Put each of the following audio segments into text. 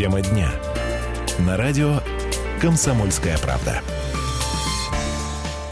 Тема дня. На радио «Комсомольская правда».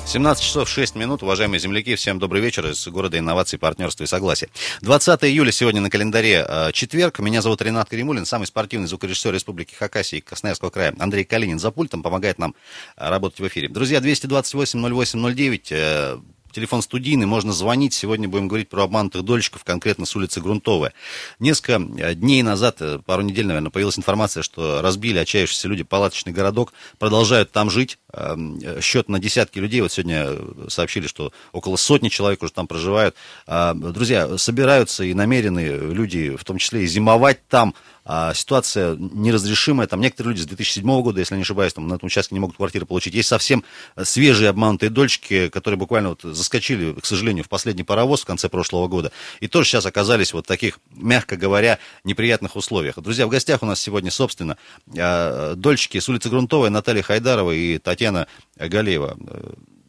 17 часов 6 минут, уважаемые земляки, всем добрый вечер из города инноваций, партнерства и согласия. 20 июля сегодня на календаре э, четверг. Меня зовут Ренат Каримулин, самый спортивный звукорежиссер Республики Хакасия и Красноярского края. Андрей Калинин за пультом помогает нам э, работать в эфире. Друзья, 228-08-09, Телефон студийный, можно звонить. Сегодня будем говорить про обманутых дольщиков, конкретно с улицы Грунтовая. Несколько э, дней назад, э, пару недель, наверное, появилась информация, что разбили отчаявшиеся люди палаточный городок, продолжают там жить. Эм, э, счет на десятки людей. Вот сегодня сообщили, что около сотни человек уже там проживают. Друзья, собираются и намерены люди, в том числе и зимовать там, а, ситуация неразрешимая. Там некоторые люди с 2007 года, если не ошибаюсь, там на этом участке не могут квартиры получить. Есть совсем свежие обманутые дольщики, которые буквально вот заскочили, к сожалению, в последний паровоз в конце прошлого года. И тоже сейчас оказались вот таких, мягко говоря, неприятных условиях. Друзья, в гостях у нас сегодня, собственно, а, дольщики с улицы Грунтовой Наталья Хайдарова и Татьяна Галеева.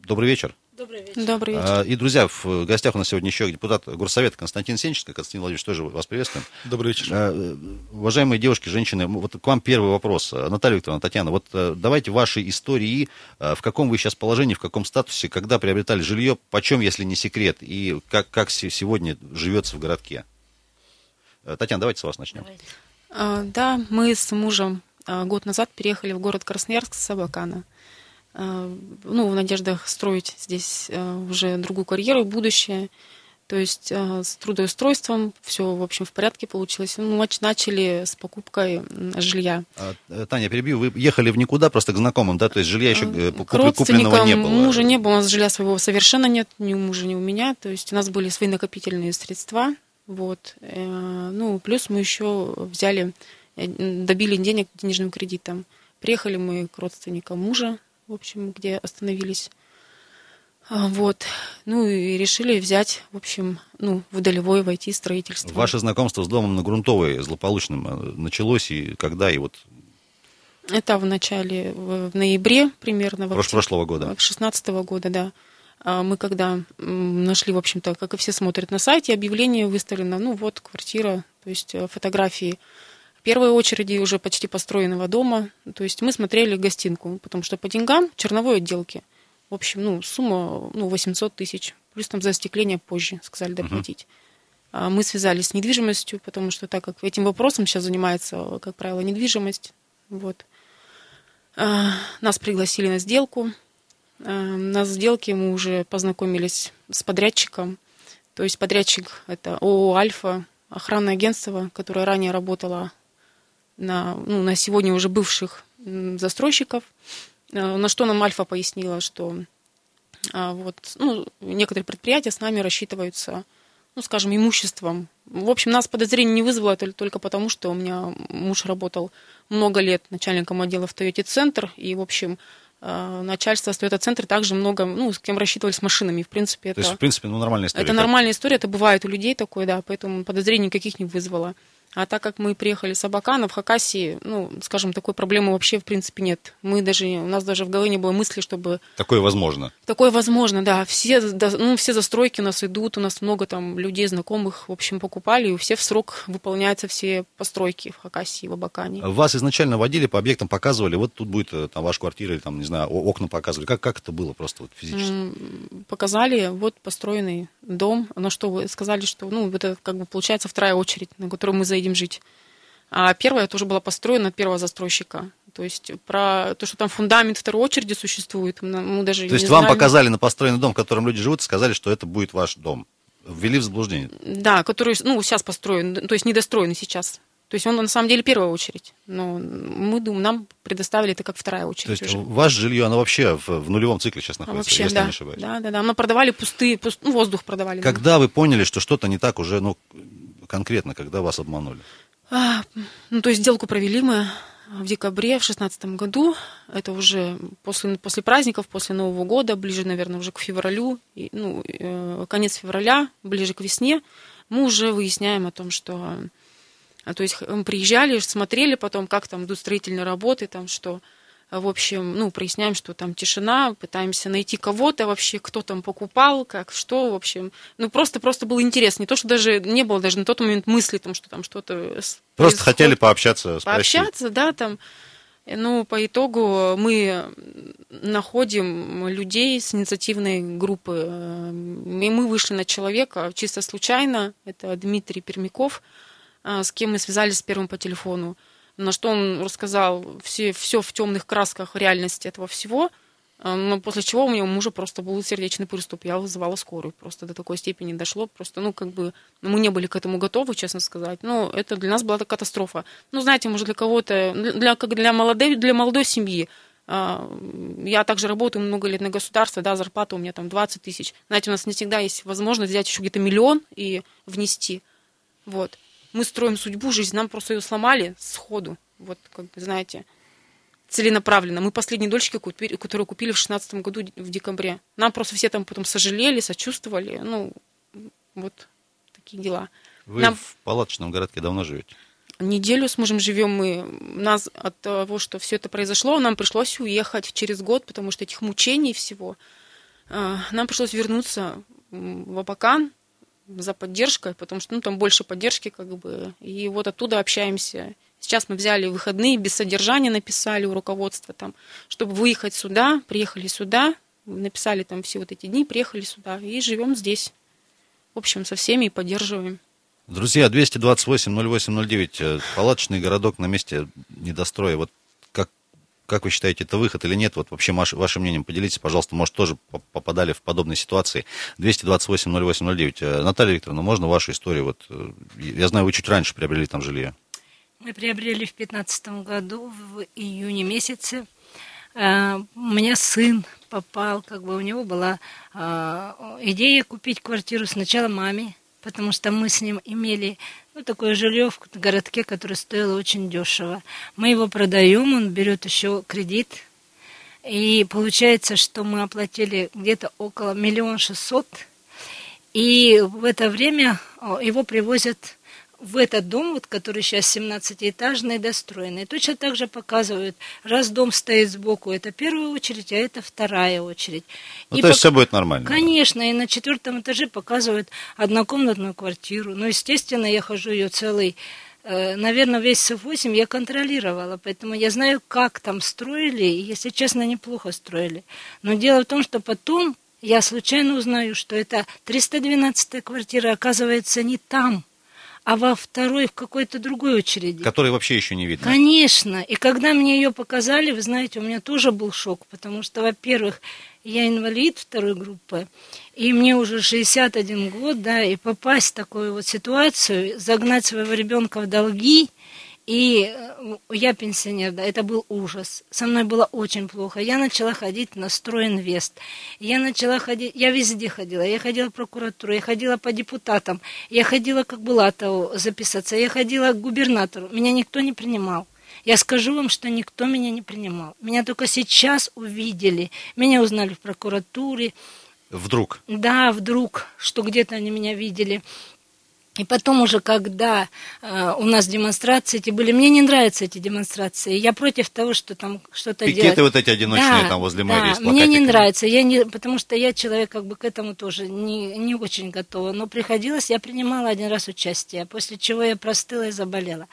Добрый вечер. Добрый вечер. Добрый вечер. А, и, друзья, в гостях у нас сегодня еще депутат Горсовета Константин Сенченко. Константин Владимирович, тоже вас приветствуем. Добрый вечер. А, уважаемые девушки, женщины, вот к вам первый вопрос. Наталья Викторовна, Татьяна, вот э, давайте ваши истории, э, в каком вы сейчас положении, в каком статусе, когда приобретали жилье, почем, если не секрет, и как, как сегодня живется в городке. Э, Татьяна, давайте с вас начнем. Давайте. А, да, мы с мужем год назад переехали в город Красноярск с Абакана. Э, ну, в надеждах строить здесь э, уже другую карьеру, будущее. То есть э, с трудоустройством все, в общем, в порядке получилось. Ну, начали с покупкой жилья. А, Таня, перебью, вы ехали в никуда, просто к знакомым, да? То есть жилья еще к купленного не было? мужа не было, у нас жилья своего совершенно нет, ни у мужа, ни у меня. То есть у нас были свои накопительные средства. Вот. Ну, плюс мы еще взяли, добили денег денежным кредитом. Приехали мы к родственникам мужа, в общем, где остановились. А, вот. Ну и решили взять, в общем, ну, в долевое войти строительство. Ваше знакомство с домом на Грунтовой злополучным э, началось и когда, и вот... Это в начале, в ноябре примерно. Прош, прошлого года. Шестнадцатого года, да. А мы когда нашли, в общем-то, как и все смотрят на сайте, объявление выставлено, ну вот, квартира, то есть э, фотографии в первой очереди уже почти построенного дома. То есть мы смотрели гостинку, потому что по деньгам черновой отделки. В общем, ну, сумма ну, 800 тысяч. Плюс там за остекление позже сказали доплатить. Uh-huh. Мы связались с недвижимостью, потому что так как этим вопросом сейчас занимается, как правило, недвижимость. Вот. А, нас пригласили на сделку. А, на сделке мы уже познакомились с подрядчиком. То есть подрядчик – это ООО «Альфа», охранное агентство, которое ранее работало на, ну, на сегодня уже бывших застройщиков, э, на что нам Альфа пояснила, что а, вот, ну, некоторые предприятия с нами рассчитываются, ну, скажем, имуществом. В общем, нас подозрение не вызвало только потому, что у меня муж работал много лет начальником отдела в Toyota Центр, и, в общем, э, начальство Toyota Центр также много, ну, с кем рассчитывали с машинами. В принципе, это... То есть, в принципе, ну, нормальная история. Это нормальная история, это бывает у людей такое, да, поэтому подозрений никаких не вызвало. А так как мы приехали с Абакана, в Хакасии, ну, скажем, такой проблемы вообще в принципе нет. Мы даже, у нас даже в голове не было мысли, чтобы... Такое возможно. Такое возможно, да. Все, ну, все застройки у нас идут, у нас много там людей, знакомых, в общем, покупали, и у всех в срок выполняются все постройки в Хакасии, в Абакане. Вас изначально водили по объектам, показывали, вот тут будет э, там ваша квартира, или там, не знаю, окна показывали. Как, как это было просто вот физически? Показали, вот построенный дом, на что вы сказали, что, ну, это как бы получается вторая очередь, на которую мы заедем жить. А первая тоже была построена от первого застройщика. То есть про то, что там фундамент второй очереди существует, мы даже То есть вам знали. показали на построенный дом, в котором люди живут, и сказали, что это будет ваш дом. Ввели в заблуждение. Да, который, ну, сейчас построен, то есть недостроенный сейчас. То есть он на самом деле первая очередь. Но мы думаем, нам предоставили это как вторая очередь. То есть уже. ваше жилье, оно вообще в, в нулевом цикле сейчас находится, вообще, если да. не ошибаюсь. Да, да, да. Мы продавали пустые, пуст... ну, воздух продавали. Когда нам. вы поняли, что что-то не так уже, ну, конкретно, когда вас обманули? А, ну, то есть сделку провели мы в декабре в шестнадцатом году. Это уже после, после праздников, после Нового года, ближе, наверное, уже к февралю, и, ну, э, конец февраля, ближе к весне, мы уже выясняем о том, что а, то есть мы приезжали, смотрели потом, как там идут строительные работы, там что В общем, ну, проясняем, что там тишина, пытаемся найти кого-то вообще, кто там покупал, как, что, в общем. Ну, просто-просто было интересно. Не то, что даже не было даже на тот момент мысли, там, что там что-то Просто происходит. хотели пообщаться, спросить. Пообщаться, да, там. Ну, по итогу мы находим людей с инициативной группы. И мы вышли на человека чисто случайно. Это Дмитрий Пермяков, а, с кем мы связались первым по телефону на что он рассказал все, все в темных красках реальности этого всего. А, но после чего у меня у мужа просто был сердечный приступ. Я вызывала скорую. Просто до такой степени дошло. Просто, ну, как бы, мы не были к этому готовы, честно сказать. Но это для нас была катастрофа. Ну, знаете, может, для кого-то, для, как для, молодой, для молодой семьи, а, я также работаю много лет на государство, да, зарплата у меня там 20 тысяч. Знаете, у нас не всегда есть возможность взять еще где-то миллион и внести. Вот мы строим судьбу, жизнь, нам просто ее сломали сходу. Вот, как бы, знаете, целенаправленно. Мы последние дольщики, которые купили в 2016 году в декабре. Нам просто все там потом сожалели, сочувствовали. Ну, вот такие дела. Вы нам... в палаточном городке давно живете? Неделю с мужем живем мы. Нас от того, что все это произошло, нам пришлось уехать через год, потому что этих мучений всего. А, нам пришлось вернуться в Абакан, за поддержкой, потому что ну, там больше поддержки, как бы, и вот оттуда общаемся. Сейчас мы взяли выходные, без содержания написали у руководства, там, чтобы выехать сюда, приехали сюда, написали там все вот эти дни, приехали сюда и живем здесь. В общем, со всеми и поддерживаем. Друзья, 228-08-09, э, палаточный городок на месте недостроя. Вот как вы считаете, это выход или нет? Вот вообще ваше, ваше мнением поделитесь, пожалуйста. Может, тоже попадали в подобные ситуации. 228-08-09. Э, Наталья Викторовна, можно вашу историю? Вот, э, я знаю, вы чуть раньше приобрели там жилье. Мы приобрели в 2015 году, в июне месяце. Э, у меня сын попал, как бы у него была идея купить квартиру сначала маме, потому что мы с ним имели ну, такое жилье в городке, которое стоило очень дешево. Мы его продаем, он берет еще кредит, и получается, что мы оплатили где-то около миллиона шестьсот, и в это время его привозят в этот дом, вот, который сейчас 17-этажный, достроенный, точно так же показывают, раз дом стоит сбоку, это первая очередь, а это вторая очередь. Ну, и то есть пок... все будет нормально? Конечно, и на четвертом этаже показывают однокомнатную квартиру. Но, естественно, я хожу ее целый э, наверное, весь С8 я контролировала, поэтому я знаю, как там строили, и, если честно, неплохо строили. Но дело в том, что потом я случайно узнаю, что это 312-я квартира оказывается не там, а во второй в какой-то другой очереди. Которой вообще еще не видно. Конечно. И когда мне ее показали, вы знаете, у меня тоже был шок, потому что, во-первых, я инвалид второй группы, и мне уже 61 год, да, и попасть в такую вот ситуацию, загнать своего ребенка в долги – и э, я пенсионер, да, это был ужас. Со мной было очень плохо. Я начала ходить на стройинвест. Я начала ходить, я везде ходила. Я ходила в прокуратуру, я ходила по депутатам, я ходила как Булатову записаться, я ходила к губернатору. Меня никто не принимал. Я скажу вам, что никто меня не принимал. Меня только сейчас увидели. Меня узнали в прокуратуре. Вдруг? Да, вдруг, что где-то они меня видели. И потом уже, когда э, у нас демонстрации эти были, мне не нравятся эти демонстрации. Я против того, что там что-то Пикеты делать. вот эти одиночные да, там возле мэрии да, мне не нравится. Я не, потому что я человек как бы к этому тоже не, не очень готова. Но приходилось, я принимала один раз участие, после чего я простыла и заболела.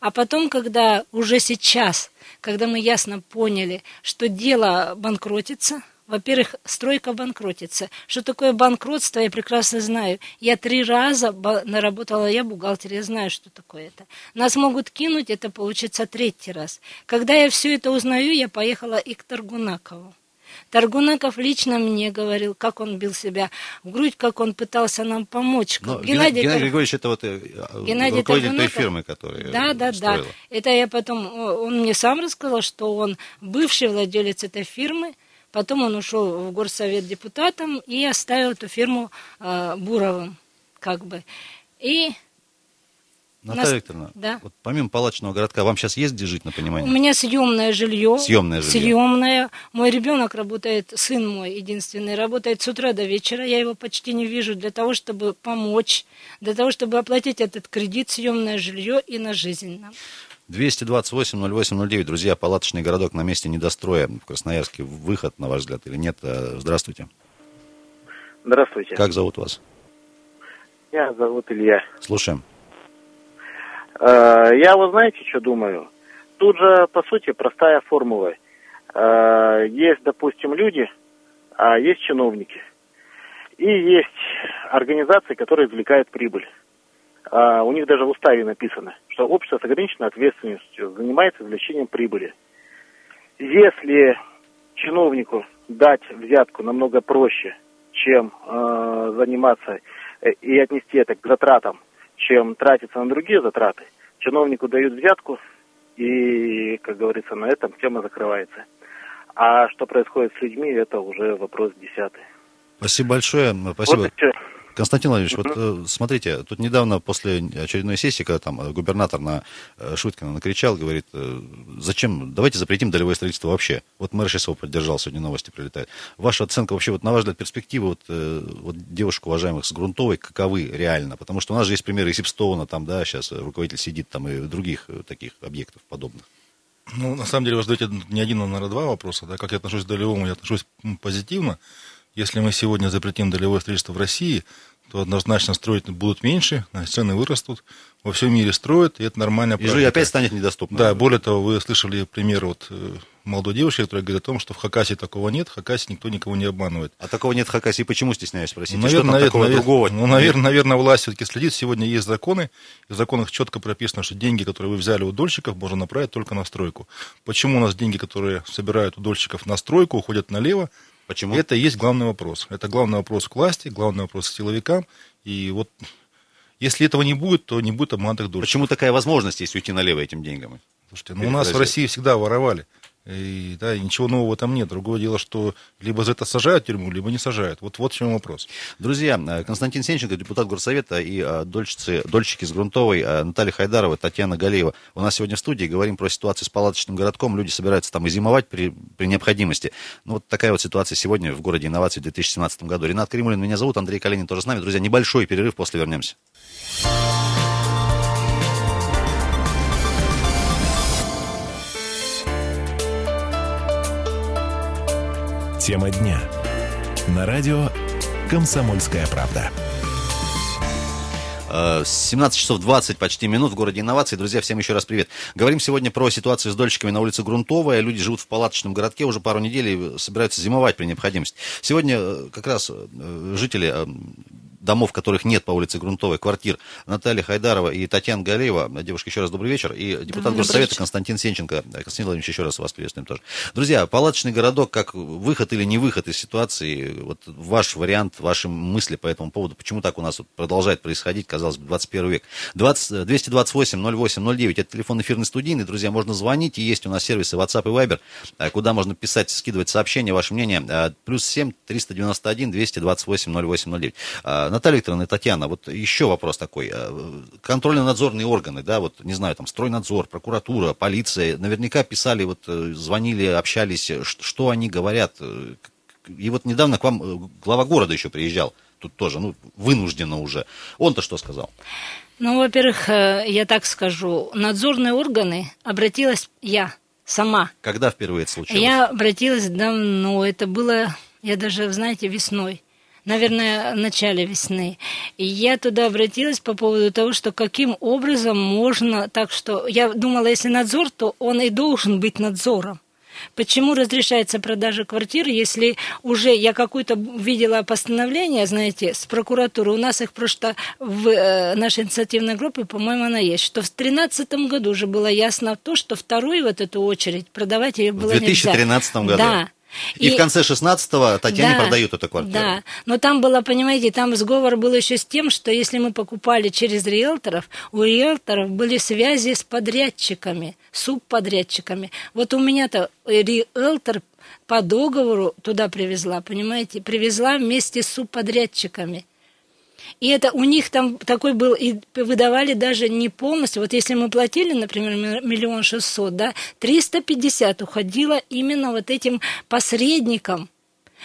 А потом, когда уже сейчас, когда мы ясно поняли, что дело банкротится – во-первых, стройка банкротится. Что такое банкротство, я прекрасно знаю. Я три раза наработала, я бухгалтер, я знаю, что такое это. Нас могут кинуть, это получится третий раз. Когда я все это узнаю, я поехала и к Таргунакову. Таргунаков лично мне говорил, как он бил себя в грудь, как он пытался нам помочь. Но Геннадий, Геннадий Григорьевич, это вот э, Геннадий руководитель Таргунаков, той фирмы, которая Да, да, строила. да. Это я потом, он мне сам рассказал, что он бывший владелец этой фирмы, Потом он ушел в горсовет депутатом и оставил эту фирму э, Буровым, как бы. И Наталья нас... Викторовна, да. вот помимо палачного городка, вам сейчас есть где жить, на понимание? У меня съемное жилье. Съемное жилье. Съемное. Мой ребенок работает, сын мой единственный, работает с утра до вечера. Я его почти не вижу для того, чтобы помочь, для того, чтобы оплатить этот кредит, съемное жилье и на жизнь нам. 228-08-09. Друзья, палаточный городок на месте недостроя в Красноярске. Выход, на ваш взгляд, или нет? Э, здравствуйте. Здравствуйте. Как зовут вас? Меня зовут Илья. Слушаем. Э, Я, вы знаете, что думаю? Тут же, по сути, простая формула. Э, Есть, допустим, люди, а есть чиновники. И есть организации, которые извлекают прибыль. А У них даже в уставе написано, что общество с ограниченной ответственностью занимается извлечением прибыли. Если чиновнику дать взятку намного проще, чем э, заниматься э, и отнести это к затратам, чем тратиться на другие затраты, чиновнику дают взятку, и, как говорится, на этом тема закрывается. А что происходит с людьми, это уже вопрос десятый. Спасибо большое. Спасибо. Вот. Константин Владимирович, вот э, смотрите, тут недавно после очередной сессии, когда там э, губернатор на э, Шуткина накричал, говорит, зачем, давайте запретим долевое строительство вообще. Вот мэр сейчас его поддержал, сегодня новости прилетают. Ваша оценка вообще, вот на ваш взгляд, перспективы вот, вот девушек уважаемых с Грунтовой, каковы реально? Потому что у нас же есть примеры и Сипстоуна, там, да, сейчас руководитель сидит, там, и других таких объектов подобных. Ну, на самом деле, вы задаете не один, а, наверное, два вопроса. Да? Как я отношусь к долевому, я отношусь позитивно. Если мы сегодня запретим долевое строительство в России, то однозначно строить будут меньше, а цены вырастут. Во всем мире строят, и это нормальная И жилье опять станет недоступным. Да, более того, вы слышали пример вот э, молодой девушки, которая говорит о том, что в Хакасии такого нет, в Хакасии никто никого не обманывает. А такого нет в Хакасии. Почему стесняюсь спросить? Наверное, что там навер- такого навер- другого? Ну, наверное, наверное, власть все-таки следит. Сегодня есть законы, и в законах четко прописано, что деньги, которые вы взяли у дольщиков, можно направить только на стройку. Почему у нас деньги, которые собирают у дольщиков на стройку, уходят налево? Почему? Это и есть главный вопрос. Это главный вопрос к власти, главный вопрос к силовикам. И вот если этого не будет, то не будет обманутых дольщиков. Почему такая возможность есть уйти налево этим деньгам? Слушайте, ну у нас в. России всегда воровали. И, да, и ничего нового там нет. Другое дело, что либо за это сажают в тюрьму, либо не сажают. Вот, вот в чем вопрос. Друзья, э, Константин Сенченко, депутат Горсовета, и э, дольщицы, дольщики с Грунтовой, э, Наталья Хайдарова, Татьяна Галеева. У нас сегодня в студии говорим про ситуацию с палаточным городком. Люди собираются там и зимовать при, при необходимости. Ну, вот такая вот ситуация сегодня в городе инноваций в 2017 году. Ренат Кремулин меня зовут, Андрей Калинин тоже с нами. Друзья, небольшой перерыв, после вернемся. Тема дня. На радио «Комсомольская правда». Э, 17 часов 20 почти минут в городе инноваций. Друзья, всем еще раз привет. Говорим сегодня про ситуацию с дольщиками на улице Грунтовая. Люди живут в палаточном городке уже пару недель и собираются зимовать при необходимости. Сегодня э, как раз э, жители э, домов, которых нет по улице Грунтовой, квартир Наталья Хайдарова и Татьяна Галеева. Девушка, еще раз добрый вечер. И депутат добрый Горсовета. Константин Сенченко. Константин Владимирович, еще раз вас приветствуем тоже. Друзья, палаточный городок, как выход или не выход из ситуации, вот ваш вариант, ваши мысли по этому поводу, почему так у нас вот продолжает происходить, казалось бы, 21 век. 20, 228 08 09, это телефон эфирный студийный, друзья, можно звонить, и есть у нас сервисы WhatsApp и Viber, э, куда можно писать, скидывать сообщения, ваше мнение, Э, плюс 7 391 228 08 09. Наталья Викторовна и Татьяна, вот еще вопрос такой. Э, Контрольно-надзорные органы, да, вот, не знаю, там, стройнадзор, прокуратура, полиция, наверняка писали, вот, э, звонили, общались, э, что они говорят. И вот недавно к вам глава города еще приезжал, тут тоже, ну, вынужденно уже. Он-то что сказал? Ну, во-первых, я так скажу, надзорные органы обратилась я сама. Когда впервые это случилось? Я обратилась давно, это было, я даже, знаете, весной. Наверное, в начале весны. И я туда обратилась по поводу того, что каким образом можно, так что я думала, если надзор, то он и должен быть надзором. Почему разрешается продажа квартир, если уже я какое-то видела постановление, знаете, с прокуратуры, у нас их просто в э, нашей инициативной группе, по-моему, она есть, что в 2013 году уже было ясно то, что вторую вот эту очередь продавать ее В было нельзя. 2013 году? Да. И, в конце 16-го Татьяне Да, продают эту квартиру? Да, но там было, понимаете, там сговор был еще с тем, что если мы покупали через риэлторов, у риэлторов были связи с подрядчиками, субподрядчиками. Вот у меня-то риэлтор по договору туда привезла, понимаете, привезла вместе с субподрядчиками. И это у них там такой был, и выдавали даже не полностью. Вот если мы платили, например, миллион шестьсот, да, 350 уходило именно вот этим посредникам.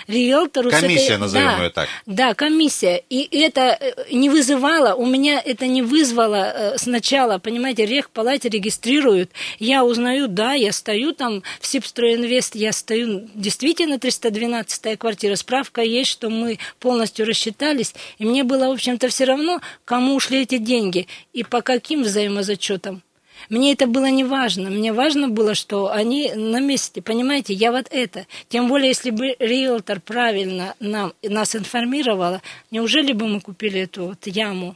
Риэлтору... Комиссия, этой... назовем да, ее так. Да, комиссия. И это э, не вызывало, у меня это не вызвало э, сначала, понимаете, рехпалате регистрируют, я узнаю, да, я стою там в Сибстройинвест, я стою действительно 312-я квартира, справка есть, что мы полностью рассчитались, и мне было, в общем-то, все равно, кому ушли эти деньги и по каким взаимозачетам. Мне это было не важно. Мне важно было, что они на месте. Понимаете, я вот это. Тем более, если бы риэлтор правильно нам, нас информировала, неужели бы мы купили эту вот яму?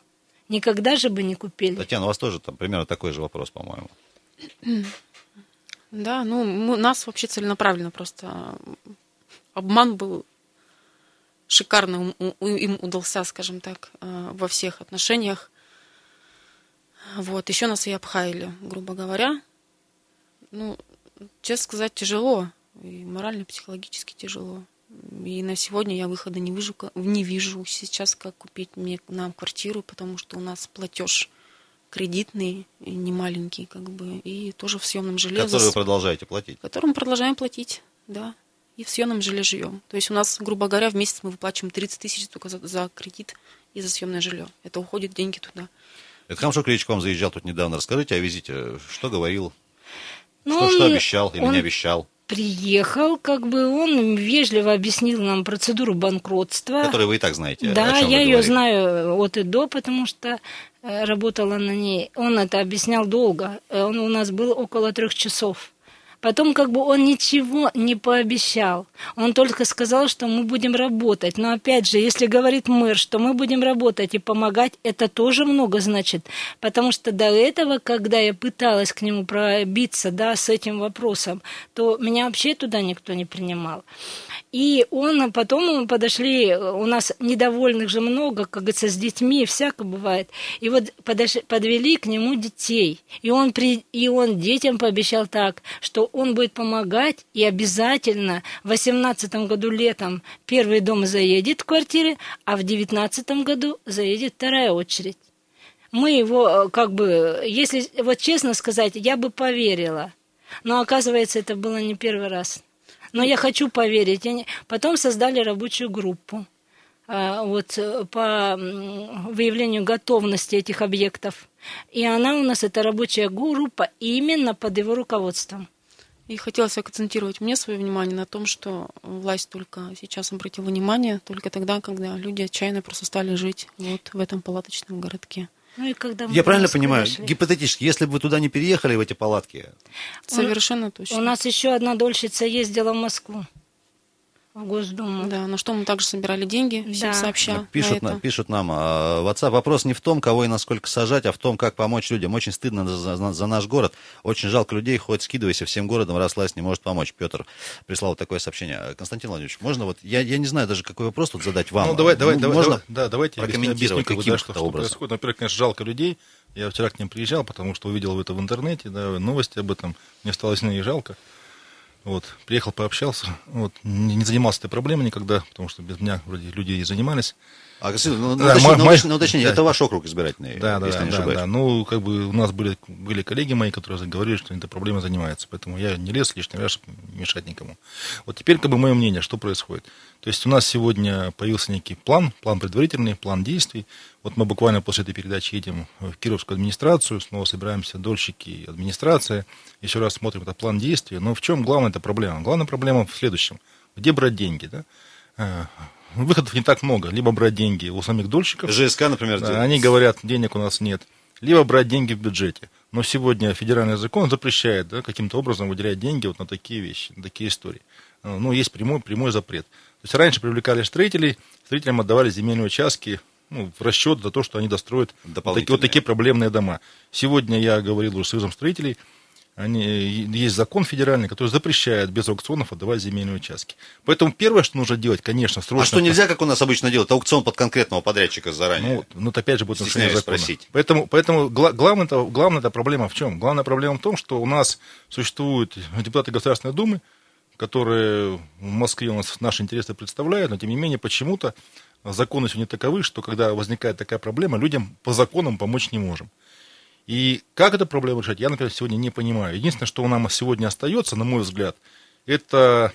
Никогда же бы не купили. Татьяна, у вас тоже там примерно такой же вопрос, по-моему. Да, ну, мы, нас вообще целенаправленно просто обман был шикарно им удался, скажем так, э, во всех отношениях. Вот, еще нас и обхаяли, грубо говоря. Ну, честно сказать, тяжело. И морально, психологически тяжело. И на сегодня я выхода не вижу, не вижу сейчас, как купить мне нам квартиру, потому что у нас платеж кредитный, не маленький, как бы, и тоже в съемном жилье. Который вы продолжаете платить? Который мы продолжаем платить, да. И в съемном жилье живем. То есть у нас, грубо говоря, в месяц мы выплачиваем 30 тысяч только за, за кредит и за съемное жилье. Это уходит деньги туда. Это хорошо, Кричко к вам заезжал тут недавно. Расскажите о визите. Что говорил? Ну, что, он, что обещал или он не обещал? Приехал, как бы он вежливо объяснил нам процедуру банкротства. Которую вы и так знаете. Да, я ее знаю от и до, потому что э, работала на ней. Он это объяснял долго. Э, он у нас был около трех часов. Потом как бы он ничего не пообещал. Он только сказал, что мы будем работать. Но опять же, если говорит мэр, что мы будем работать и помогать, это тоже много значит. Потому что до этого, когда я пыталась к нему пробиться да, с этим вопросом, то меня вообще туда никто не принимал. И он, потом мы подошли, у нас недовольных же много, как говорится, с детьми, всяко бывает. И вот подошли, подвели к нему детей. И он, при, и он детям пообещал так, что он будет помогать, и обязательно в 18 году летом первый дом заедет в квартиры, а в 19 году заедет вторая очередь. Мы его, как бы, если вот честно сказать, я бы поверила. Но оказывается, это было не первый раз но я хочу поверить. Потом создали рабочую группу а, вот, по выявлению готовности этих объектов. И она у нас, эта рабочая группа, именно под его руководством. И хотелось акцентировать мне свое внимание на том, что власть только сейчас обратила внимание, только тогда, когда люди отчаянно просто стали жить вот в этом палаточном городке. Ну и когда Я правильно понимаю, пришли. гипотетически, если бы вы туда не переехали, в эти палатки? Совершенно точно. У нас еще одна дольщица ездила в Москву в Госдуму. Да, на что мы также собирали деньги, всем да. сообща. Пишут, на, пишут нам а, в WhatsApp, вопрос не в том, кого и насколько сажать, а в том, как помочь людям. Очень стыдно за, за, за наш город, очень жалко людей, хоть скидывайся всем городом, раз власть не может помочь. Петр прислал вот такое сообщение. Константин Владимирович, можно вот, я, я не знаю даже, какой вопрос тут задать вам. Ну, давай, давай, давай, можно да, давайте прокомментировать каким-то да, что, что происходит. Во-первых, конечно, жалко людей. Я вчера к ним приезжал, потому что увидел это в интернете, да, новости об этом. Мне стало сильнее жалко. Вот, приехал, пообщался. Вот, не, не занимался этой проблемой никогда, потому что без меня вроде люди и занимались. А, ну, да, уточни, мой, уточни, уточни, да. это ваш округ избирательный, да, да, если да, не да, да. Ну, как бы у нас были, были коллеги мои, которые говорили, что этой проблемой занимаются. Поэтому я не лез лишний раз, чтобы мешать никому. Вот теперь, как бы, мое мнение, что происходит. То есть у нас сегодня появился некий план, план предварительный, план действий. Вот мы буквально после этой передачи едем в Кировскую администрацию, снова собираемся дольщики администрация, еще раз смотрим этот план действий. Но в чем главная эта проблема? Главная проблема в следующем. Где брать деньги? Да? А, выходов не так много. Либо брать деньги у самих дольщиков. ЖСК, например. Да, они говорят, денег у нас нет. Либо брать деньги в бюджете. Но сегодня федеральный закон запрещает да, каким-то образом выделять деньги вот на такие вещи, на такие истории. Ну, есть прямой, прямой запрет. То есть раньше привлекали строителей, строителям отдавали земельные участки ну, в расчет за то, что они достроят такие, вот такие проблемные дома. Сегодня я говорил уже с Союзом строителей, они, есть закон федеральный, который запрещает без аукционов отдавать земельные участки. Поэтому первое, что нужно делать, конечно, срочно... А что нельзя, как у нас обычно делают, аукцион под конкретного подрядчика заранее? Ну, ну это опять же будет нарушение закона. Спросить. Поэтому, поэтому главная, главная проблема в чем? Главная проблема в том, что у нас существуют депутаты Государственной Думы, которые в Москве у нас наши интересы представляют, но тем не менее почему-то законы сегодня таковы, что когда возникает такая проблема, людям по законам помочь не можем. И как эту проблему решать, я, например, сегодня не понимаю. Единственное, что у нас сегодня остается, на мой взгляд, это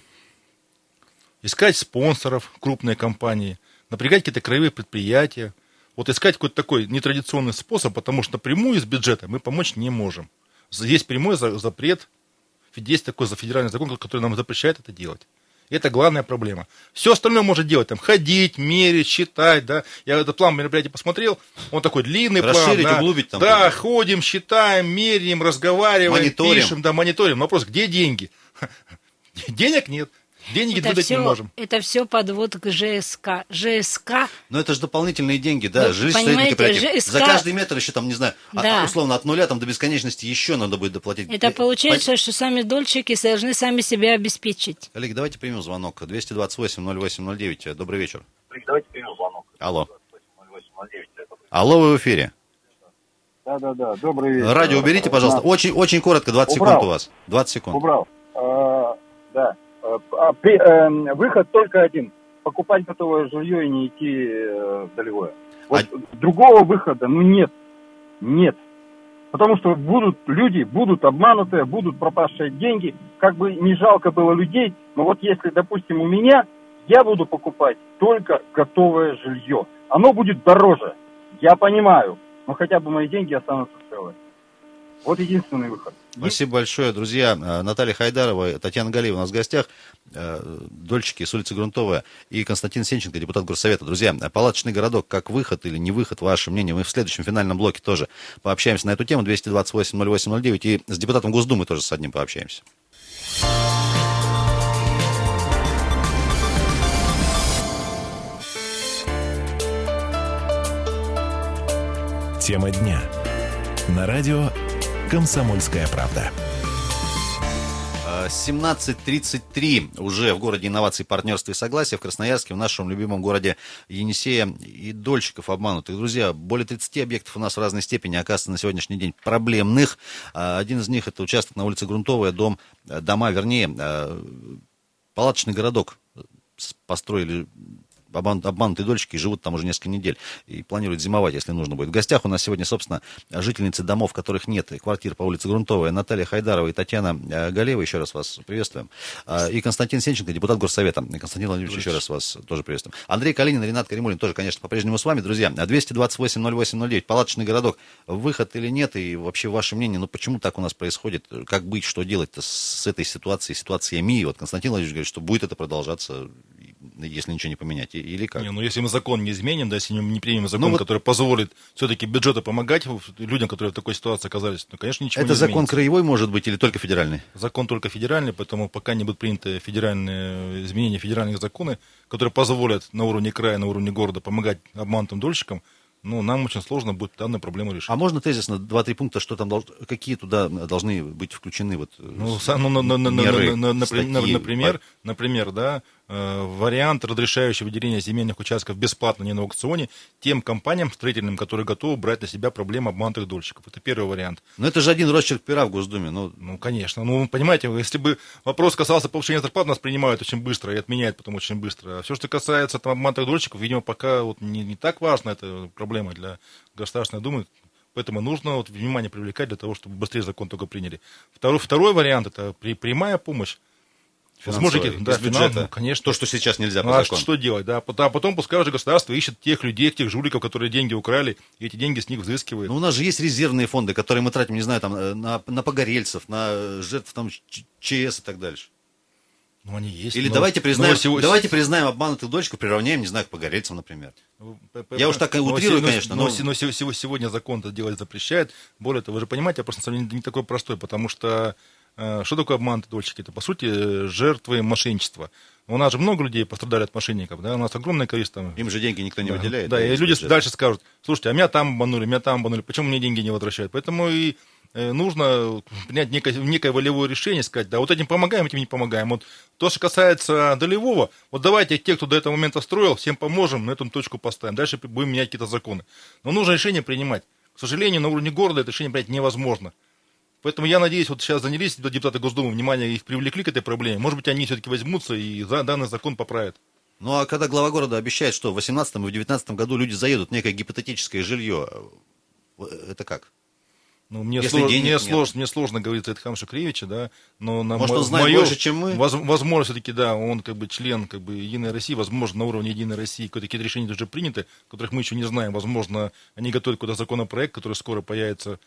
искать спонсоров, крупные компании, напрягать какие-то краевые предприятия, вот искать какой-то такой нетрадиционный способ, потому что напрямую из бюджета мы помочь не можем. Есть прямой запрет, есть такой федеральный закон, который нам запрещает это делать. Это главная проблема. Все остальное может делать, там, ходить, мерить, считать, да. Я этот план мероприятия посмотрел, он такой длинный Расширить, план. Да. углубить там. Да, ходим, считаем, меряем, разговариваем, мониторим. пишем, да, мониторим. Вопрос, где деньги? Денег нет. Деньги это выдать все, не можем. Это все подвод к ЖСК. ЖСК. Но это же дополнительные деньги, да, Ну, жилищно-строительный понимаете, кооператив. ЖСК За каждый метр еще там, не знаю, а- Да. условно от нуля там до бесконечности еще надо будет доплатить. Это Э, получается, что сами дольщики должны сами себя обеспечить. Коллеги, давайте примем звонок. 228-08-09. Добрый вечер. Давайте примем звонок. Алло. Алло, вы в эфире. Да, да, да. Добрый вечер. Радио уберите, пожалуйста. Очень, очень коротко, 20 Убрал. секунд у вас. 20 секунд. Убрал. А, да. А, а, эм, выход только один. Покупать готовое жилье и не идти э, в долевое. Вот другого выхода, ну нет. Нет. Потому что будут люди, будут обманутые, будут пропавшие деньги. Как бы не жалко было людей, но вот если, допустим, у меня, я буду покупать только готовое жилье. Оно будет дороже. Я понимаю. Но хотя бы мои деньги останутся целые. Вот единственный выход. Спасибо большое, друзья. Э, Наталья Хайдарова, Татьяна Галиева у нас в гостях, э, дольщики с улицы Грунтовая и Константин Сенченко, депутат Горсовета. Друзья, э, палаточный городок, как выход или не выход, ваше мнение? Мы в следующем финальном блоке тоже пообщаемся на эту тему, 228-08-09, и с депутатом Госдумы тоже с одним пообщаемся. Тема дня. На радио «Комсомольская правда». Э, 17.33 уже в городе инноваций, партнерства и согласия в Красноярске, в нашем любимом городе Енисея и дольщиков обманутых. Друзья, более 30 объектов у нас в разной степени оказывается на сегодняшний день проблемных. А Один из них это участок на улице Грунтовая, дом, дома, вернее, э, палаточный городок построили обманутые дольщики и живут там уже несколько недель и планируют зимовать, если нужно будет. В гостях у нас сегодня, собственно, жительницы домов, которых нет квартир по улице Грунтовая, Наталья Хайдарова и Татьяна э, Галеева. Еще раз вас приветствуем. А, И Константин Сенченко, депутат Горсовета. И Константин Владимирович, еще раз вас тоже приветствуем. Андрей Калинин, Ренат Каримулин тоже, конечно, по-прежнему с вами, друзья. 228-08-09, палаточный городок. Выход или нет? И вообще ваше мнение, ну почему так у нас происходит? Как быть, что делать-то с этой ситуацией, ситуациями? Вот Константин Владимирович говорит, что будет это продолжаться, если ничего не поменять. Или как? Не, ну если мы закон не изменим, да, если не не примем закон, Ну, вот- который позволит все-таки бюджету помогать людям, которые в такой ситуации оказались, ну, конечно, ничего Это не закон изменится. краевой может быть или только федеральный? Закон только федеральный, поэтому пока не будут приняты федеральные изменения федеральных законы, которые позволят на уровне края, на уровне города помогать обманутым дольщикам, ну, нам очень сложно будет данную проблему решить. А можно тезисно два-три пункта, что там должно, какие туда должны быть включены вот э, Ну, са- ну, на- на- на- на- меры, на- на- статьи? например, например, да, э, вариант, разрешающий выделение земельных участков бесплатно не на аукционе тем компаниям строительным, которые готовы брать на себя проблему обманутых дольщиков. Это первый вариант. Ну это же один росчерк пера в Госдуме. Ну, Ну, конечно. Ну, понимаете, если бы вопрос касался повышения зарплат, нас принимают очень быстро и отменяют потом очень быстро. А все, что касается там, обманутых дольщиков, видимо, пока вот не, не так важно эта проблема для Государственной Думы. Поэтому нужно вот, внимание привлекать для того, чтобы быстрее закон только приняли. Второй, второй вариант – это при, прямая помощь. Финансовый, Возможно, из да, бюджета. финансово, ну, конечно. То, что сейчас нельзя по а закону. что делать, да? А потом пускай уже государство ищет тех людей, тех жуликов, которые деньги украли, и эти деньги с них взыскивает. Ну, у нас же есть резервные фонды, которые мы тратим, не знаю, там, э, на, на погорельцев, на э, жертв там, ЧС и так дальше. Ну, они есть. Или но- давайте, признаем, но сего- давайте признаем обманутых дольщиков, приравняем, не знаю, к погорельцам, например. Ну, Я уж так утрирую, но- конечно, Но, но- но се- се- сегодня закон это делать запрещает. Более того, вы же понимаете, вопрос на самом деле не такой простой, потому что что такое обманутые дольщики? Это, по сути, э, жертвы мошенничества. У нас же много людей пострадали от мошенников, да, у нас огромное количество. Им же деньги никто не Да, выделяет. Да, и люди бюджета. дальше скажут, слушайте, а меня там обманули, меня там обманули, почему мне деньги не возвращают? Поэтому и э, нужно принять некое, некое волевое решение, сказать, да, вот этим помогаем, этим не помогаем. Вот то, что касается долевого, вот давайте те, кто до этого момента строил, всем поможем, на эту точку поставим. Дальше будем менять какие-то законы. Но нужно решение принимать. К сожалению, на уровне города это решение принять невозможно. Поэтому я надеюсь, вот сейчас занялись депутаты Госдумы, внимание их привлекли к этой проблеме. Может быть, они все-таки возьмутся и за данный закон поправят. Ну, а когда глава города обещает, что в 2018 и в 2019 году люди заедут в некое гипотетическое жилье, э, это как? Ну, мне, Если слож, денег мне, нет. сложно, мне сложно говорить за Эдхам Шукревича, да, но на Может, мо- он знает мою больше, чем мы? воз- возможно, все-таки, да, он как бы член как бы Единой России, возможно, на уровне Единой России какие-то решения уже приняты, которых мы еще не знаем. Возможно, они готовят какой-то законопроект, который скоро появится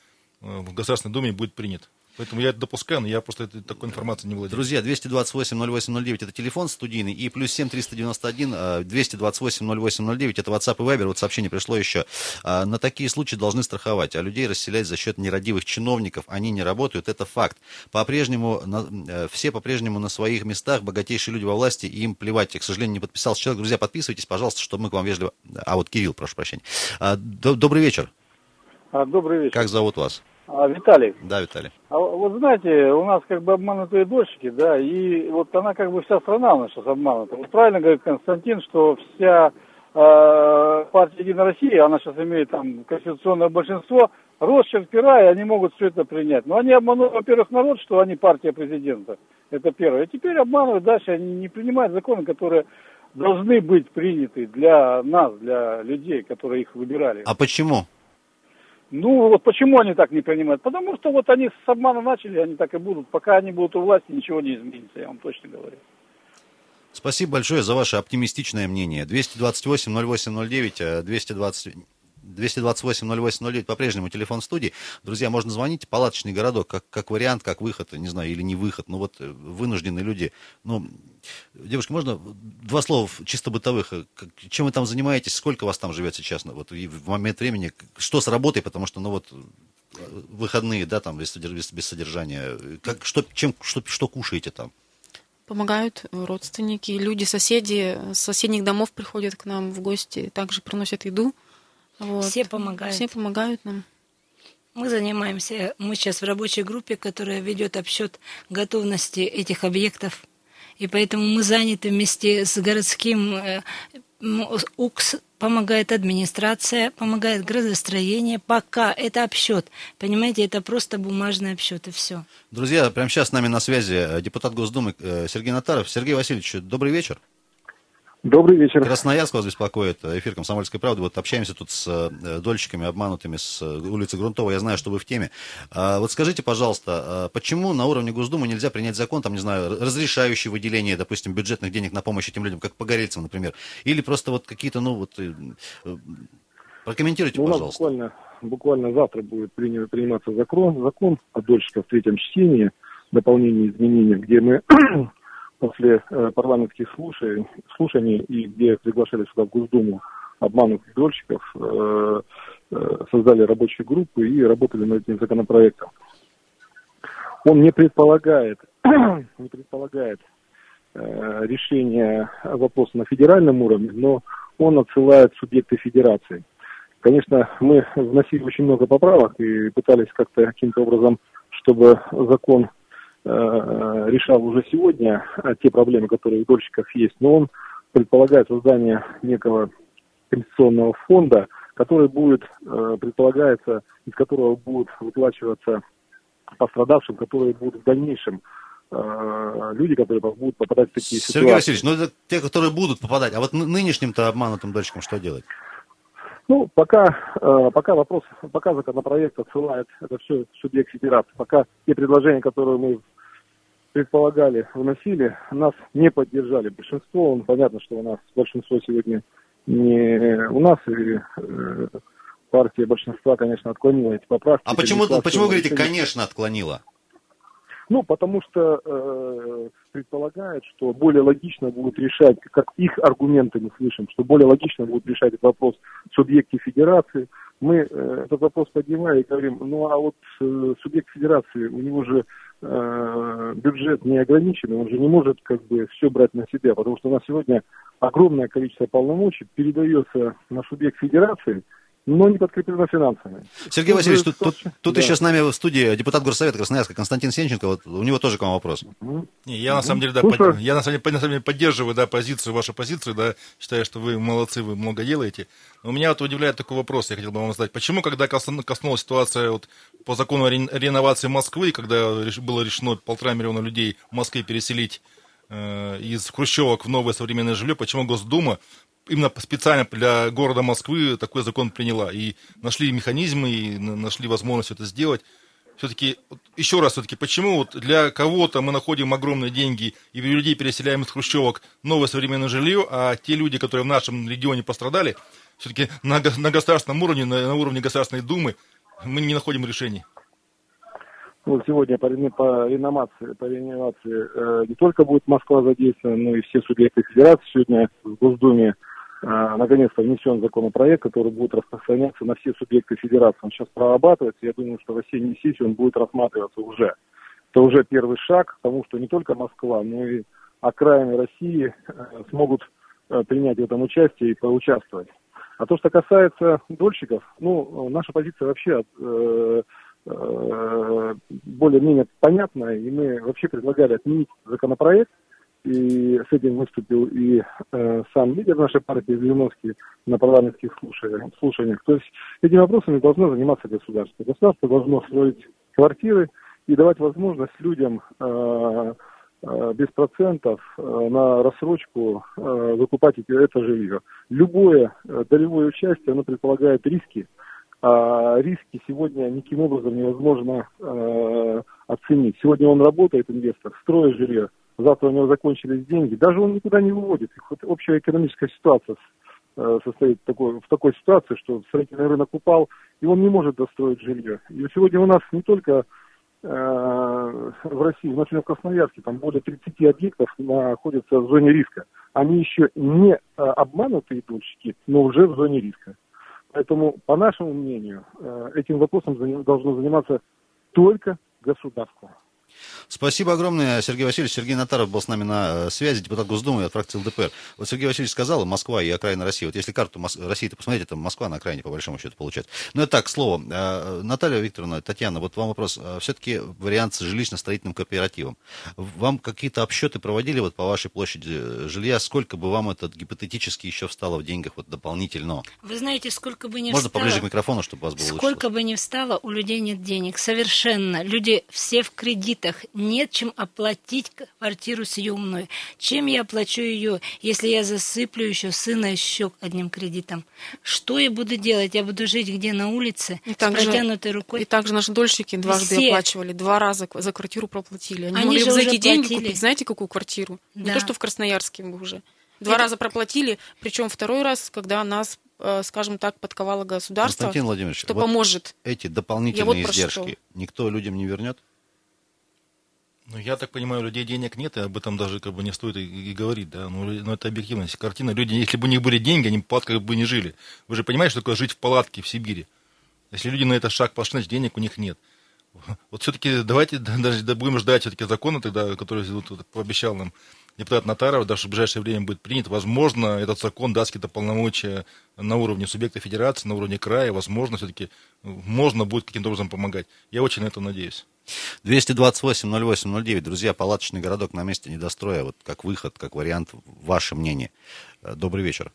в Государственной Думе будет принят. Поэтому я это допускаю, но я просто этой, такой информацией не владею. Друзья, 228-08-09 это телефон студийный, и плюс 7-391, э, 228-08-09 это WhatsApp и Viber, вот сообщение пришло еще. А, На такие случаи должны страховать, а людей расселять за счет нерадивых чиновников, они не работают, это факт. По-прежнему, на- э, все по-прежнему на своих местах, богатейшие люди во власти, и им плевать. Я, к сожалению, не подписался человек. Друзья, подписывайтесь, пожалуйста, чтобы мы к вам вежливо... А вот Кирилл, прошу прощения. Добрый вечер. А, Добрый вечер. Как зовут вас? А, Виталий, Да, Виталий. а вот знаете, у нас как бы обманутые дольщики, да, и вот она как бы вся страна у нас сейчас обманута. Вот правильно говорит Константин, что вся э, партия Единая Россия, она сейчас имеет там конституционное большинство, Росчерк, пера, и они могут все это принять. Но они обманули, во-первых, народ, что они партия президента. Это первое. И теперь обманывают дальше, они не принимают законы, которые должны быть приняты для нас, для людей, которые их выбирали. А почему? Ну, вот почему они так не принимают? Потому что вот они с обмана начали, они так и будут. Пока они будут у власти, ничего не изменится, я вам точно говорю. Спасибо большое за ваше оптимистичное мнение. 228-08-09, э, 220... 228-08-09, по-прежнему телефон студии. Друзья, можно звонить. Палаточный городок, как, как вариант, как выход, не знаю, или не выход. Ну вот э, вынужденные люди. Ну, девушка, можно два слова чисто бытовых? Э, Чем вы там занимаетесь? Сколько вас там живет сейчас? ну, Вот, и в момент времени, что с работой? Потому что, ну вот, э, выходные, да, там, без, без- без содержания. Как, что, чем, что, что кушаете там? Помогают родственники, люди, соседи с соседних домов приходят к нам в гости, также приносят еду. Вот. Все помогают. Все помогают нам. Мы занимаемся, мы сейчас в рабочей группе, которая ведет обсчет готовности этих объектов. И поэтому мы заняты вместе с городским э, УКС, помогает администрация, помогает градостроение. Пока это обсчет. Понимаете, это просто бумажный обсчет и все. Друзья, прямо сейчас с нами на связи э, депутат Госдумы э, Сергей Натаров. Сергей Васильевич, добрый вечер. Добрый вечер. Красноярск вас беспокоит, эфир «Комсомольской правды». Вот общаемся тут с э, дольщиками, обманутыми с э, улицы Грунтова. Я знаю, что вы в теме. А, Вот скажите, пожалуйста, а почему на уровне Госдумы нельзя принять закон, там, не знаю, разрешающий выделение, допустим, бюджетных денег на помощь этим людям, как Погорельцам, например? Или просто вот какие-то, ну, вот... э, Прокомментируйте, Ну, пожалуйста. буквально, буквально завтра будет приниматься закон, закон о дольщиках в третьем чтении, дополнение изменений, где мы после э, парламентских слушаний, слушаний и где приглашали сюда в Госдуму обманутых дольщиков, э, э, создали рабочие группы и работали над этим законопроектом. Он не предполагает, не предполагает решение вопроса на федеральном уровне, но он отсылает субъекты федерации. Конечно, мы вносили очень много поправок и пытались как-то каким-то образом, чтобы закон решал уже сегодня э, те проблемы, которые у дольщиков есть, но он предполагает создание некого компенсационного фонда, который будет, э, предполагается, из которого будут выплачиваться пострадавшим, которые будут в дальнейшем э, люди, которые будут попадать в такие Сергей ситуации. Васильевич, ну это те, которые будут попадать. А вот ны- нынешним-то обманутым дольщикам что делать? Ну, пока, э, пока вопрос, пока законопроект отсылает это все в субъект федерации, пока те предложения, которые мы предполагали, вносили, нас не поддержали большинство. Ну, понятно, что у нас большинство сегодня не у нас, и э, партия большинства, конечно, отклонила эти поправки. А почему, почему вы говорите, конечно, отклонила? Ну, потому что э, предполагают, что более логично будет решать, как их аргументы мы слышим, что более логично будет решать этот вопрос субъекты федерации. Мы э, этот вопрос поднимаем и говорим, ну а вот э, субъект федерации, у него же э, бюджет не ограниченный, он же не может как бы все брать на себя, потому что у нас сегодня огромное количество полномочий передается на субъект федерации, но не подкреплено финансами. Сергей Тут Васильевич, тут, тут, тут да. еще с нами в студии депутат Горсовета Красноярска Константин Сенченко. Вот у него тоже к вам вопрос. Не, я на самом деле, да, под- я на самом деле, на самом деле поддерживаю, да, позицию, вашу позицию, да, считаю, что вы молодцы, вы много делаете. Но у меня вот удивляет такой вопрос, я хотел бы вам задать. Почему, когда косну- коснулась ситуация вот по закону о реновации Москвы, когда было решено полтора миллиона людей в Москве переселить э, из хрущевок в новое современное жилье, почему Госдума именно специально для города Москвы такой закон приняла. И нашли механизмы, и нашли возможность это сделать. Все-таки, еще раз, все-таки, почему вот для кого-то мы находим огромные деньги и людей переселяем из хрущевок новое современное жилье, а те люди, которые в нашем регионе пострадали, все-таки на, на государственном уровне, на, на уровне Государственной Думы, мы не находим решений. Вот сегодня по, по реновации, по реновации э, не только будет Москва задействована, но и все субъекты федерации сегодня в Госдуме наконец-то внесен законопроект, который будет распространяться на все субъекты федерации. Он сейчас прорабатывается, я думаю, что в осенней сессии он будет рассматриваться уже. Это уже первый шаг к тому, что не только Москва, но и окраины России э, смогут э, принять в этом участие и поучаствовать. А то, что касается дольщиков, ну, наша позиция вообще э, Э, более-менее понятно, и мы вообще предлагали отменить законопроект, и с этим выступил и э, сам лидер нашей партии Зеленовский на парламентских слушаниях, слушаниях. То есть этими вопросами должно заниматься государство. Государство должно строить квартиры и давать возможность людям э, э, без процентов э, на рассрочку э, выкупать это жилье. Любое э, долевое участие, оно предполагает риски, а риски сегодня никаким образом невозможно э, оценить. Сегодня он работает, инвестор, строит жилье, завтра у него закончились деньги, даже он никуда не выводит. Вот общая экономическая ситуация э, состоит такой, в такой ситуации, что строительный рынок упал, и он не может достроить жилье. И сегодня у нас не только э, в России, например, в Красноярске, там более 30 объектов находятся в зоне риска. Они еще не э, обманутые дольщики, но уже в зоне риска. Поэтому, по нашему мнению, э, этим вопросом должно заниматься только государство. Спасибо огромное, Сергей Васильевич. Сергей Натаров был с нами на э, связи, депутат Госдумы от фракции ЛДПР. Вот Сергей Васильевич сказал, Москва и окраина России. Вот если карту России-то посмотрите, там Москва на окраине, по большому счету, получается. Но это так, к слову. Э, Наталья Викторовна, Татьяна, вот вам вопрос. Э, Все-таки вариант с жилищно-строительным кооперативом. Вам какие-то обсчеты проводили вот по вашей площади жилья? Сколько бы вам этот гипотетически еще встало в деньгах вот дополнительно? Вы знаете, сколько бы не Можно встало... поближе к микрофону, чтобы вас было Сколько лучше. бы не встало, у людей нет денег. Совершенно. Люди все в кредитах. Нет чем оплатить квартиру съемную. Чем я оплачу ее, если я засыплю еще сына щек одним кредитом? Что я буду делать? Я буду жить где на улице И с также- протянутой рукой? И также наши дольщики дважды Все. оплачивали, два раза за квартиру проплатили. Они, Они могли же бы за уже эти деньги платили. купить, знаете, какую квартиру? Не Да. то, что в Красноярске мы уже. Два Это- раза проплатили, причем второй раз, когда нас, э, скажем так, подковало государство, Константин Владимирович, что вот поможет. эти дополнительные вот издержки что. никто людям не вернет? Ну, я так понимаю, у людей денег нет, и об этом даже как бы не стоит и, и говорить, да. Ну, но это объективность. Картина. Люди, если бы у них были деньги, они в палатках бы не жили. Вы же понимаете, что такое жить в палатке в Сибири? Если люди на этот шаг пошли, значит, денег у них нет. Вот все-таки давайте да, даже да, будем ждать все-таки закона тогда, который вот пообещал нам депутат Натаров, даже в ближайшее время будет принят. Возможно, этот закон даст какие-то полномочия на уровне субъекта федерации, на уровне края. Возможно, все-таки можно будет каким-то образом помогать. Я очень на это надеюсь. 228-08-09. Друзья, палаточный городок на месте недостроя. Вот как выход, как вариант, ваше мнение. Э, Добрый вечер.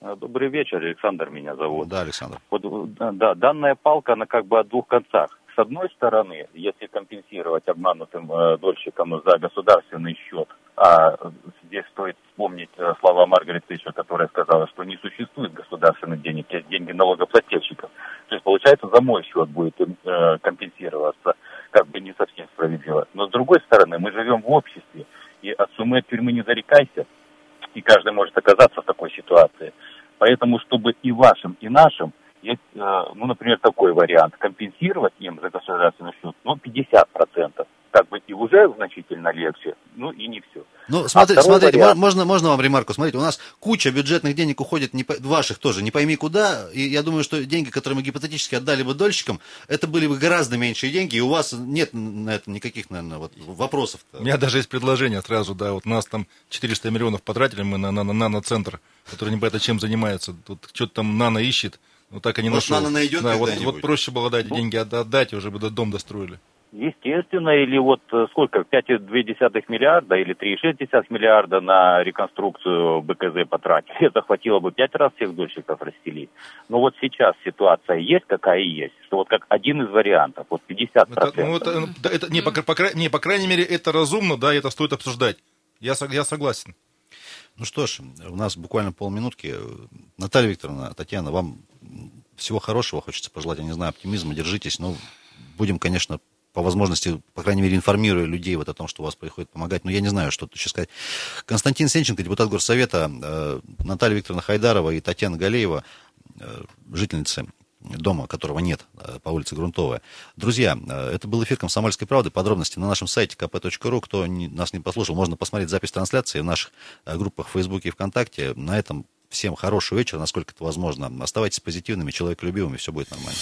Э, Добрый вечер, Александр меня зовут. Да, Александр. Вот, э, да, данная палка, она как бы о двух концах. С одной стороны, если компенсировать обманутым э, дольщикам за государственный счет, а здесь стоит вспомнить э, слова Маргарет Тэтчер, которая сказала, что не существует государственных денег, есть деньги налогоплательщиков. То есть, получается, за мой счет будет э, компенсироваться, как бы не совсем справедливо. Но с другой стороны, мы живем в обществе, и от суммы от тюрьмы не зарекайся, и каждый может оказаться в такой ситуации. Поэтому, чтобы и вашим, и нашим, есть, э, ну, например, такой вариант, компенсировать им за государственный счет, ну, 50%. Как бы и уже значительно легче, ну, и не все. Ну, смотрите, А второй смотрите, вариант. мо- можно, можно вам ремарку? Смотрите, у нас куча бюджетных денег уходит, не по- ваших тоже, не пойми куда, и я думаю, что деньги, которые мы гипотетически отдали бы дольщикам, это были бы гораздо меньшие деньги, и у вас нет на это никаких, наверное, вот вопросов. У меня даже есть предложение сразу, да, вот у нас там 400 миллионов потратили мы на, на, на нано-центр, который непонятно чем занимается. Тут что-то там нано ищет, вот так и не Может, нашел. нано найдет да, вот, вот проще было дать Ну. деньги от- отдать, и уже бы дом достроили. Естественно, или вот э, сколько, 5,2 миллиарда или 3,6 миллиарда на реконструкцию БКЗ потратили. Это хватило бы пять раз всех дольщиков расстелить. Но вот сейчас ситуация есть, какая есть, что вот как один из вариантов, вот 50%. Это, ну, это, ну, да, это- не, по, по не, по крайней мере, это разумно, да, это стоит обсуждать. Я, я согласен. Ну что ж, у нас буквально полминутки. Наталья Викторовна, Татьяна, вам всего хорошего. Хочется пожелать, я не знаю, оптимизма. Держитесь. Ну, будем, конечно, по возможности, по крайней мере, информируя людей вот о том, что у вас приходит помогать. Но я не знаю, что тут еще сказать. Константин Сенченко, депутат Горсовета, э, Наталья Викторовна Хайдарова и Татьяна Галеева, э, жительницы дома, которого нет, э, по улице Грунтовая. Друзья, э, это был эфир «Комсомольской правды». Подробности на нашем сайте kp.ru. Кто не, нас не послушал, можно посмотреть запись трансляции в наших э, группах в Фейсбуке и ВКонтакте. На этом всем хорошего вечера, насколько это возможно. Оставайтесь позитивными, человеколюбивыми, все будет нормально.